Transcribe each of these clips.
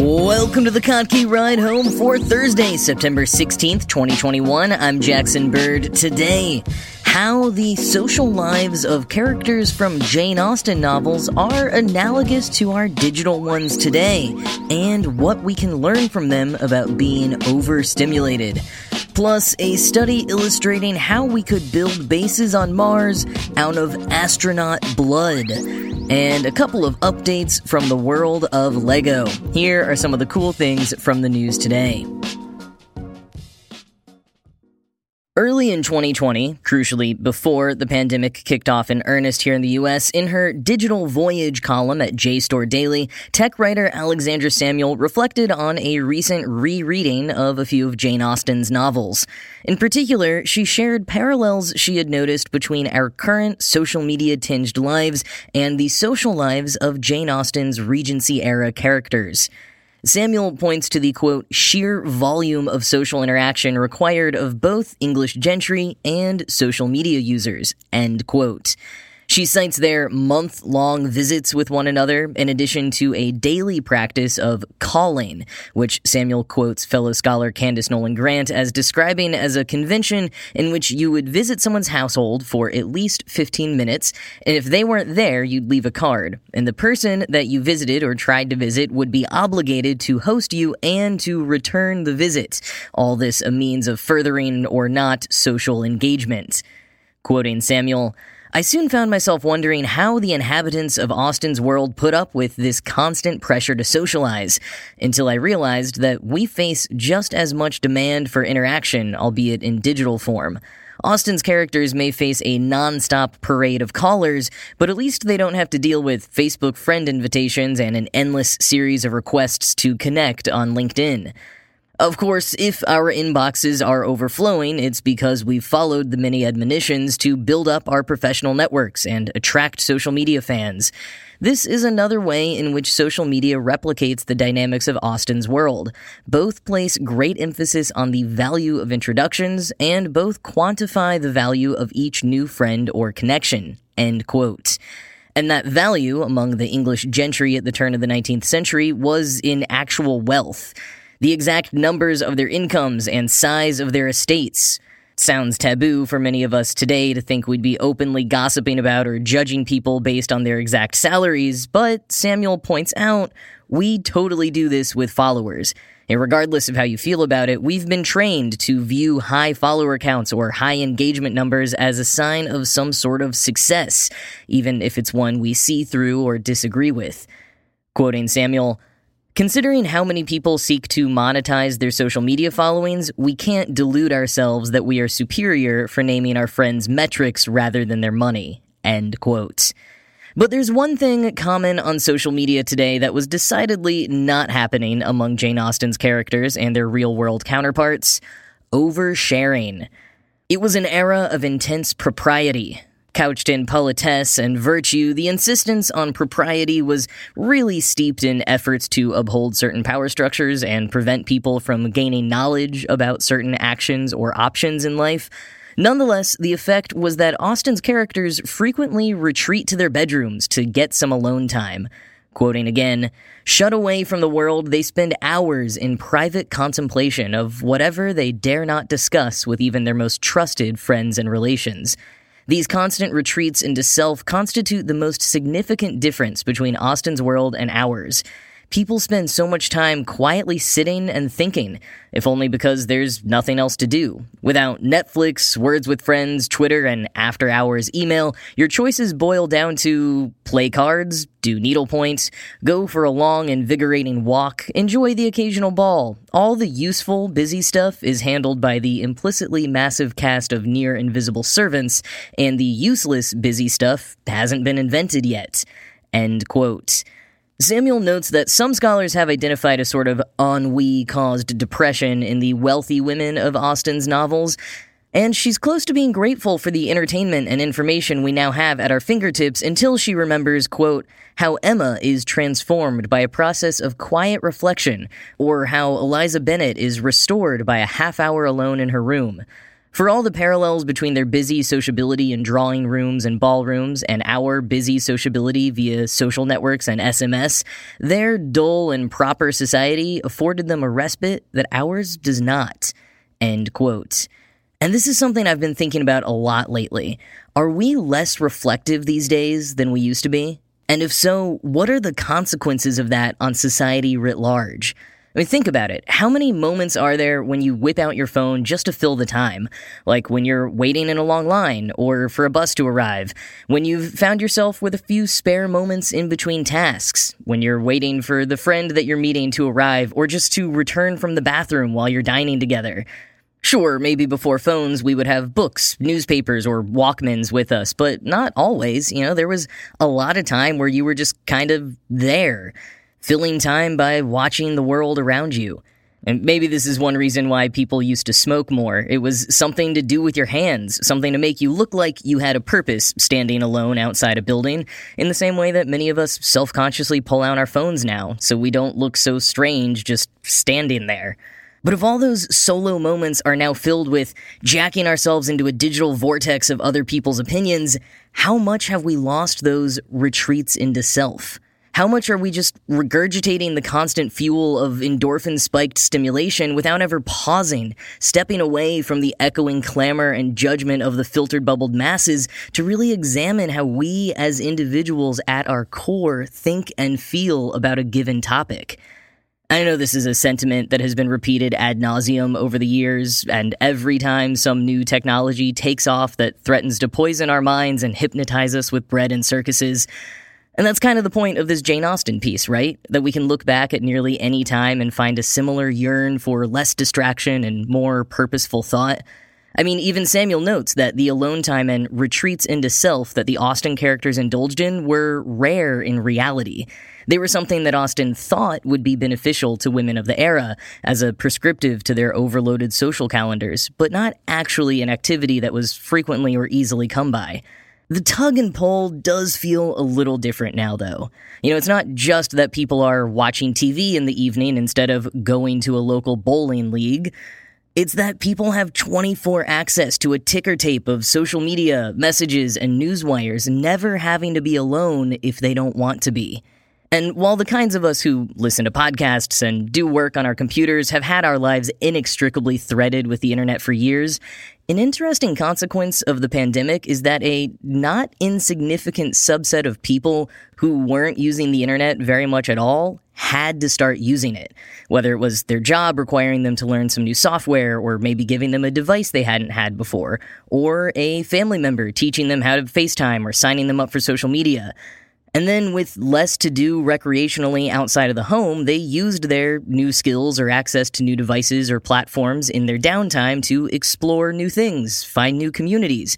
Welcome to the Kottke Ride Home for Thursday, September 16th, 2021. I'm Jackson Bird. Today, how the social lives of characters from Jane Austen novels are analogous to our digital ones today, and what we can learn from them about being overstimulated. Plus, a study illustrating how we could build bases on Mars out of astronaut blood and a couple of updates from the world of LEGO. Here are some of the cool things from the news today. Early in 2020, crucially before the pandemic kicked off in earnest here in the US, in her Digital Voyage column at JSTOR Daily, tech writer Alexandra Samuel reflected on a recent rereading of a few of Jane Austen's novels. In particular, she shared parallels she had noticed between our current social media tinged lives and the social lives of Jane Austen's Regency era characters. Samuel points to the quote, sheer volume of social interaction required of both English gentry and social media users, end quote. She cites their month long visits with one another, in addition to a daily practice of calling, which Samuel quotes fellow scholar Candice Nolan Grant as describing as a convention in which you would visit someone's household for at least 15 minutes, and if they weren't there, you'd leave a card. And the person that you visited or tried to visit would be obligated to host you and to return the visit. All this a means of furthering or not social engagement. Quoting Samuel, I soon found myself wondering how the inhabitants of Austen's world put up with this constant pressure to socialize, until I realized that we face just as much demand for interaction, albeit in digital form. Austen's characters may face a non-stop parade of callers, but at least they don't have to deal with Facebook friend invitations and an endless series of requests to connect on LinkedIn. Of course, if our inboxes are overflowing, it's because we've followed the many admonitions to build up our professional networks and attract social media fans. This is another way in which social media replicates the dynamics of Austen's world. Both place great emphasis on the value of introductions and both quantify the value of each new friend or connection. End quote. And that value among the English gentry at the turn of the 19th century was in actual wealth the exact numbers of their incomes and size of their estates. Sounds taboo for many of us today to think we'd be openly gossiping about or judging people based on their exact salaries, but Samuel points out we totally do this with followers. And regardless of how you feel about it, we've been trained to view high follower counts or high engagement numbers as a sign of some sort of success, even if it's one we see through or disagree with. Quoting Samuel, Considering how many people seek to monetize their social media followings, we can't delude ourselves that we are superior for naming our friends metrics rather than their money. End quote. But there's one thing common on social media today that was decidedly not happening among Jane Austen's characters and their real world counterparts oversharing. It was an era of intense propriety, Couched in politesse and virtue, the insistence on propriety was really steeped in efforts to uphold certain power structures and prevent people from gaining knowledge about certain actions or options in life. Nonetheless, the effect was that Austen's characters frequently retreat to their bedrooms to get some alone time. Quoting again, shut away from the world, they spend hours in private contemplation of whatever they dare not discuss with even their most trusted friends and relations. These constant retreats into self constitute the most significant difference between Austen's world and ours. People spend so much time quietly sitting and thinking, if only because there's nothing else to do. Without Netflix, Words with Friends, Twitter, and after hours email, your choices boil down to play cards, do needlepoint, go for a long, invigorating walk, enjoy the occasional ball. All the useful, busy stuff is handled by the implicitly massive cast of near invisible servants, and the useless, busy stuff hasn't been invented yet. End quote. Samuel notes that some scholars have identified a sort of ennui caused depression in the wealthy women of Austen's novels, and she's close to being grateful for the entertainment and information we now have at our fingertips until she remembers, quote, how Emma is transformed by a process of quiet reflection, or how Eliza Bennet is restored by a half hour alone in her room. For all the parallels between their busy sociability in drawing rooms and ballrooms and our busy sociability via social networks and SMS, their dull and proper society afforded them a respite that ours does not. End quote. And this is something I've been thinking about a lot lately. Are we less reflective these days than we used to be? And if so, what are the consequences of that on society writ large? I mean, think about it. How many moments are there when you whip out your phone just to fill the time? Like when you're waiting in a long line or for a bus to arrive, when you've found yourself with a few spare moments in between tasks, when you're waiting for the friend that you're meeting to arrive or just to return from the bathroom while you're dining together. Sure, maybe before phones we would have books, newspapers, or Walkmans with us, but not always. You know, there was a lot of time where you were just kind of there filling time by watching the world around you. And maybe this is one reason why people used to smoke more. It was something to do with your hands, something to make you look like you had a purpose standing alone outside a building, in the same way that many of us self consciously pull out our phones now, so we don't look so strange just standing there. But if all those solo moments are now filled with jacking ourselves into a digital vortex of other people's opinions, how much have we lost those retreats into self? How much are we just regurgitating the constant fuel of endorphin spiked stimulation without ever pausing, stepping away from the echoing clamor and judgment of the filtered bubbled masses to really examine how we as individuals at our core think and feel about a given topic? I know this is a sentiment that has been repeated ad nauseum over the years, and every time some new technology takes off that threatens to poison our minds and hypnotize us with bread and circuses, and that's kind of the point of this Jane Austen piece, right? That we can look back at nearly any time and find a similar yearn for less distraction and more purposeful thought. I mean, even Samuel notes that the alone time and retreats into self that the Austen characters indulged in were rare in reality. They were something that Austen thought would be beneficial to women of the era as a prescriptive to their overloaded social calendars, but not actually an activity that was frequently or easily come by. The tug and pull does feel a little different now, though. You know, it's not just that people are watching TV in the evening instead of going to a local bowling league. It's that people have 24 access to a ticker tape of social media, messages, and news wires, never having to be alone if they don't want to be. And while the kinds of us who listen to podcasts and do work on our computers have had our lives inextricably threaded with the internet for years, an interesting consequence of the pandemic is that a not insignificant subset of people who weren't using the internet very much at all had to start using it. Whether it was their job requiring them to learn some new software, or maybe giving them a device they hadn't had before, or a family member teaching them how to FaceTime or signing them up for social media. And then, with less to do recreationally outside of the home, they used their new skills or access to new devices or platforms in their downtime to explore new things, find new communities.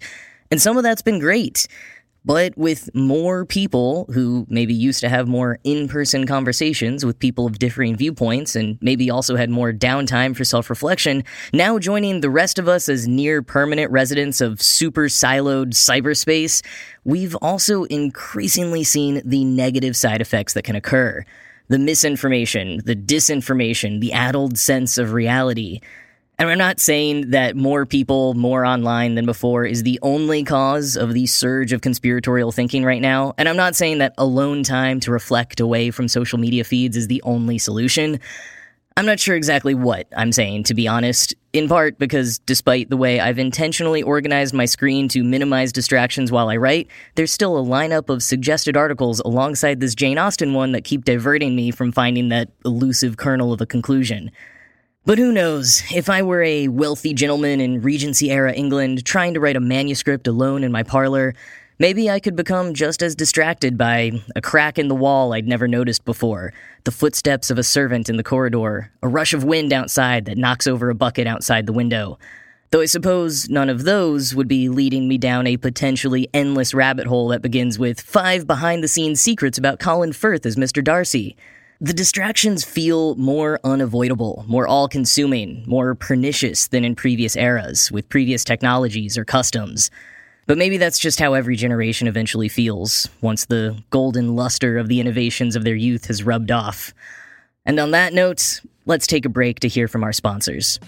And some of that's been great. But with more people who maybe used to have more in person conversations with people of differing viewpoints and maybe also had more downtime for self reflection, now joining the rest of us as near permanent residents of super siloed cyberspace, we've also increasingly seen the negative side effects that can occur. The misinformation, the disinformation, the addled sense of reality. And I'm not saying that more people, more online than before is the only cause of the surge of conspiratorial thinking right now. And I'm not saying that alone time to reflect away from social media feeds is the only solution. I'm not sure exactly what I'm saying, to be honest, in part because despite the way I've intentionally organized my screen to minimize distractions while I write, there's still a lineup of suggested articles alongside this Jane Austen one that keep diverting me from finding that elusive kernel of a conclusion. But who knows, if I were a wealthy gentleman in Regency era England trying to write a manuscript alone in my parlor, Maybe I could become just as distracted by a crack in the wall I'd never noticed before, the footsteps of a servant in the corridor, a rush of wind outside that knocks over a bucket outside the window. Though I suppose none of those would be leading me down a potentially endless rabbit hole that begins with five behind the scenes secrets about Colin Firth as Mr. Darcy. The distractions feel more unavoidable, more all consuming, more pernicious than in previous eras, with previous technologies or customs. But maybe that's just how every generation eventually feels, once the golden luster of the innovations of their youth has rubbed off. And on that note, let's take a break to hear from our sponsors.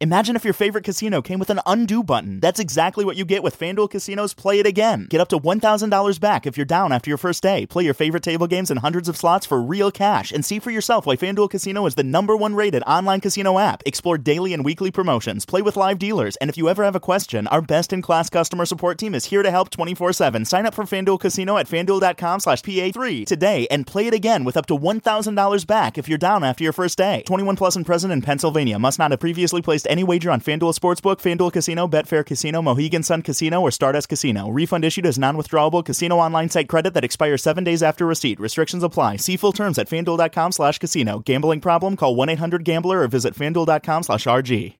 Imagine if your favorite casino came with an undo button. That's exactly what you get with FanDuel Casino's Play It Again. Get up to $1,000 back if you're down after your first day. Play your favorite table games and hundreds of slots for real cash. And see for yourself why FanDuel Casino is the number one rated online casino app. Explore daily and weekly promotions, play with live dealers, and if you ever have a question, our best in class customer support team is here to help 24 7. Sign up for FanDuel Casino at fanduel.com slash PA3 today and play it again with up to $1,000 back if you're down after your first day. 21 plus and present in Pennsylvania. Must not have previously placed any wager on FanDuel Sportsbook, FanDuel Casino, Betfair Casino, Mohegan Sun Casino, or Stardust Casino. Refund issued as non-withdrawable casino online site credit that expires seven days after receipt. Restrictions apply. See full terms at FanDuel.com slash casino. Gambling problem? Call 1-800-GAMBLER or visit FanDuel.com slash RG.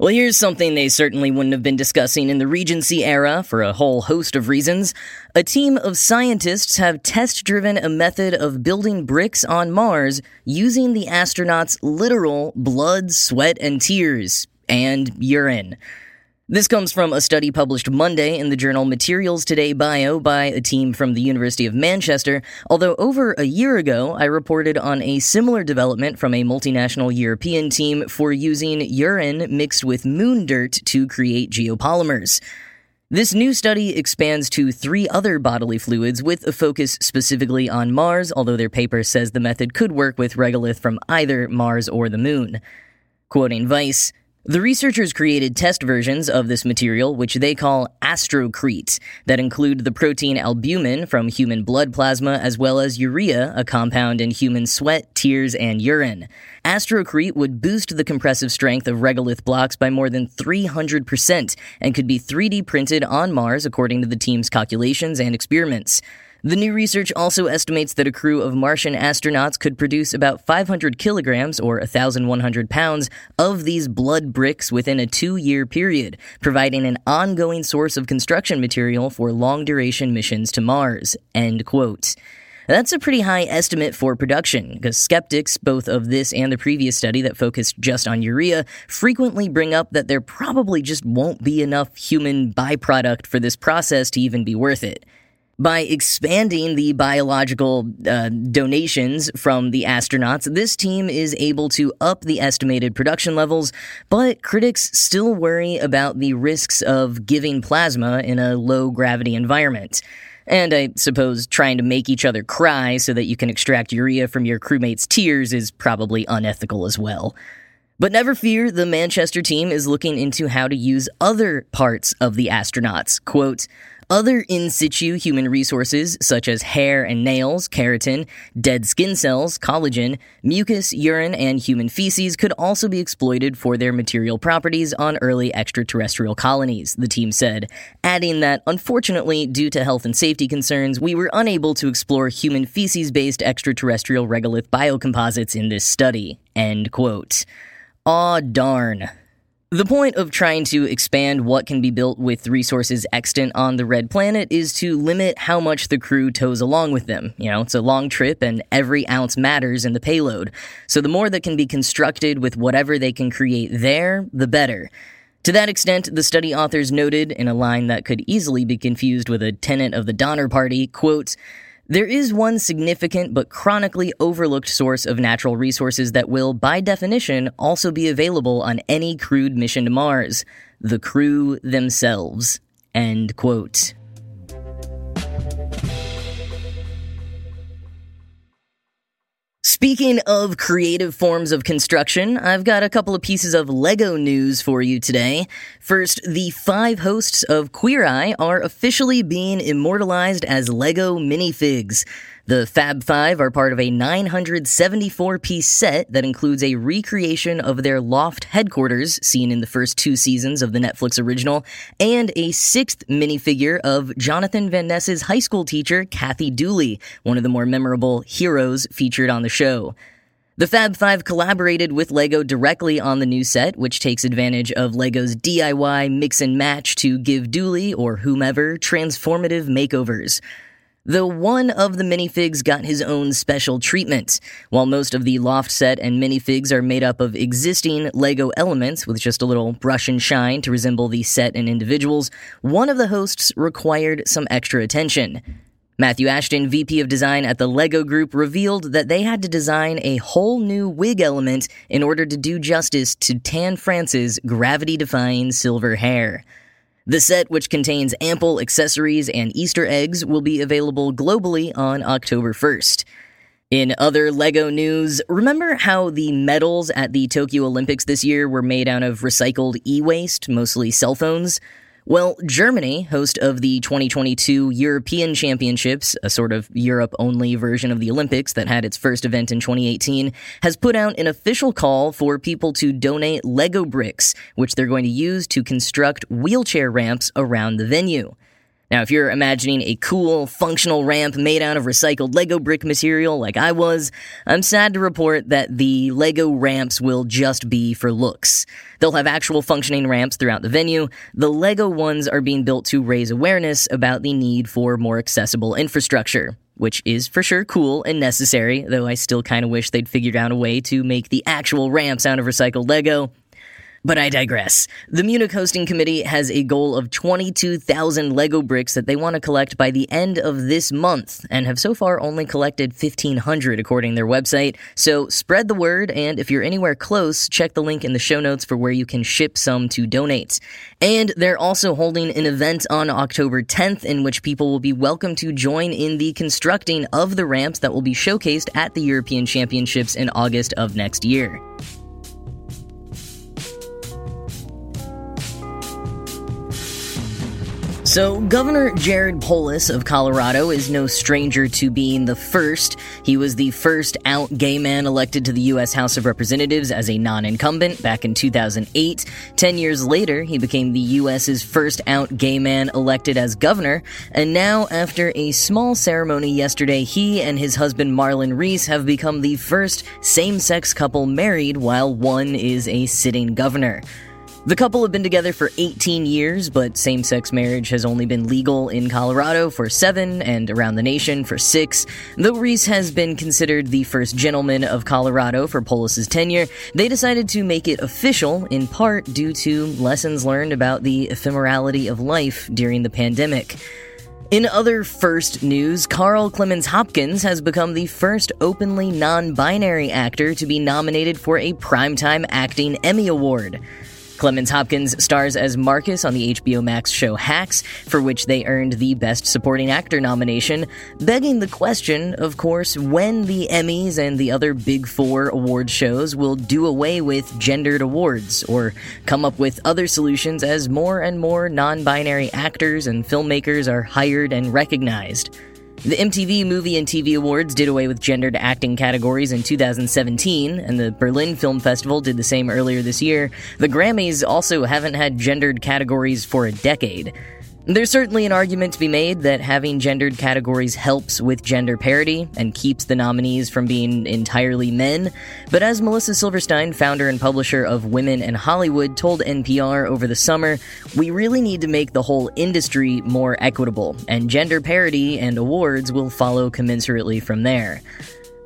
Well, here's something they certainly wouldn't have been discussing in the Regency era for a whole host of reasons. A team of scientists have test driven a method of building bricks on Mars using the astronauts' literal blood, sweat, and tears, and urine. This comes from a study published Monday in the journal Materials Today Bio by a team from the University of Manchester, although over a year ago I reported on a similar development from a multinational European team for using urine mixed with moon dirt to create geopolymers. This new study expands to three other bodily fluids with a focus specifically on Mars, although their paper says the method could work with regolith from either Mars or the Moon. Quoting Vice, the researchers created test versions of this material, which they call astrocrete, that include the protein albumin from human blood plasma as well as urea, a compound in human sweat, tears, and urine. Astrocrete would boost the compressive strength of regolith blocks by more than 300% and could be 3D printed on Mars according to the team's calculations and experiments. The new research also estimates that a crew of Martian astronauts could produce about 500 kilograms, or 1,100 pounds, of these blood bricks within a two year period, providing an ongoing source of construction material for long duration missions to Mars. End quote. That's a pretty high estimate for production, because skeptics, both of this and the previous study that focused just on urea, frequently bring up that there probably just won't be enough human byproduct for this process to even be worth it. By expanding the biological uh, donations from the astronauts, this team is able to up the estimated production levels, but critics still worry about the risks of giving plasma in a low gravity environment. And I suppose trying to make each other cry so that you can extract urea from your crewmates' tears is probably unethical as well. But never fear, the Manchester team is looking into how to use other parts of the astronauts. Quote, other in situ human resources, such as hair and nails, keratin, dead skin cells, collagen, mucus, urine, and human feces, could also be exploited for their material properties on early extraterrestrial colonies, the team said, adding that unfortunately, due to health and safety concerns, we were unable to explore human feces based extraterrestrial regolith biocomposites in this study. End quote. Aw darn. The point of trying to expand what can be built with resources extant on the red planet is to limit how much the crew tows along with them. You know, it's a long trip and every ounce matters in the payload. So the more that can be constructed with whatever they can create there, the better. To that extent, the study authors noted in a line that could easily be confused with a tenet of the Donner Party, quote, there is one significant but chronically overlooked source of natural resources that will, by definition, also be available on any crewed mission to Mars the crew themselves. End quote. Speaking of creative forms of construction, I've got a couple of pieces of Lego news for you today. First, the five hosts of Queer Eye are officially being immortalized as Lego minifigs. The Fab Five are part of a 974 piece set that includes a recreation of their loft headquarters, seen in the first two seasons of the Netflix original, and a sixth minifigure of Jonathan Van Ness's high school teacher, Kathy Dooley, one of the more memorable heroes featured on the show. The Fab Five collaborated with LEGO directly on the new set, which takes advantage of LEGO's DIY mix and match to give Dooley, or whomever, transformative makeovers though one of the minifigs got his own special treatment. While most of the loft set and minifigs are made up of existing LEGO elements with just a little brush and shine to resemble the set and individuals, one of the hosts required some extra attention. Matthew Ashton, VP of Design at the LEGO Group, revealed that they had to design a whole new wig element in order to do justice to Tan France's gravity defying silver hair. The set, which contains ample accessories and Easter eggs, will be available globally on October 1st. In other LEGO news, remember how the medals at the Tokyo Olympics this year were made out of recycled e waste, mostly cell phones? Well, Germany, host of the 2022 European Championships, a sort of Europe only version of the Olympics that had its first event in 2018, has put out an official call for people to donate Lego bricks, which they're going to use to construct wheelchair ramps around the venue. Now, if you're imagining a cool, functional ramp made out of recycled Lego brick material like I was, I'm sad to report that the Lego ramps will just be for looks. They'll have actual functioning ramps throughout the venue. The Lego ones are being built to raise awareness about the need for more accessible infrastructure which is for sure cool and necessary, though I still kind of wish they'd figured out a way to make the actual ramps out of recycled Lego. But I digress. The Munich Hosting Committee has a goal of 22,000 Lego bricks that they want to collect by the end of this month, and have so far only collected 1,500 according to their website. So spread the word, and if you're anywhere close, check the link in the show notes for where you can ship some to donate. And they're also holding an event on October 10th in which people will be welcome to join in the constructing of the ramps that will be showcased at the European Championships in August of next year. So, Governor Jared Polis of Colorado is no stranger to being the first. He was the first out gay man elected to the U.S. House of Representatives as a non incumbent back in 2008. Ten years later, he became the U.S.'s first out gay man elected as governor. And now, after a small ceremony yesterday, he and his husband Marlon Reis have become the first same sex couple married while one is a sitting governor. The couple have been together for 18 years, but same sex marriage has only been legal in Colorado for seven and around the nation for six. Though Reis has been considered the first gentleman of Colorado for Polis's tenure, they decided to make it official in part due to lessons learned about the ephemerality of life during the pandemic. In other first news, Carl Clemons Hopkins has become the first openly non binary actor to be nominated for a Primetime Acting Emmy Award. Clemons Hopkins stars as Marcus on the HBO Max show Hacks, for which they earned the Best Supporting Actor nomination, begging the question, of course, when the Emmys and the other Big Four award shows will do away with gendered awards, or come up with other solutions as more and more non binary actors and filmmakers are hired and recognized. The MTV Movie and TV Awards did away with gendered acting categories in 2017, and the Berlin Film Festival did the same earlier this year. The Grammys also haven't had gendered categories for a decade. There's certainly an argument to be made that having gendered categories helps with gender parity and keeps the nominees from being entirely men, but as Melissa Silverstein, founder and publisher of Women in Hollywood, told NPR over the summer, we really need to make the whole industry more equitable, and gender parity and awards will follow commensurately from there.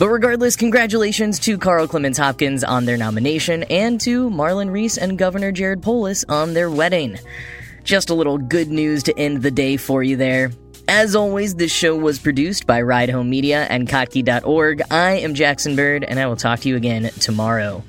But regardless, congratulations to Carl Clemons Hopkins on their nomination and to Marlon Reis and Governor Jared Polis on their wedding. Just a little good news to end the day for you there. As always, this show was produced by Ride Home Media and Kottke.org. I am Jackson Bird, and I will talk to you again tomorrow.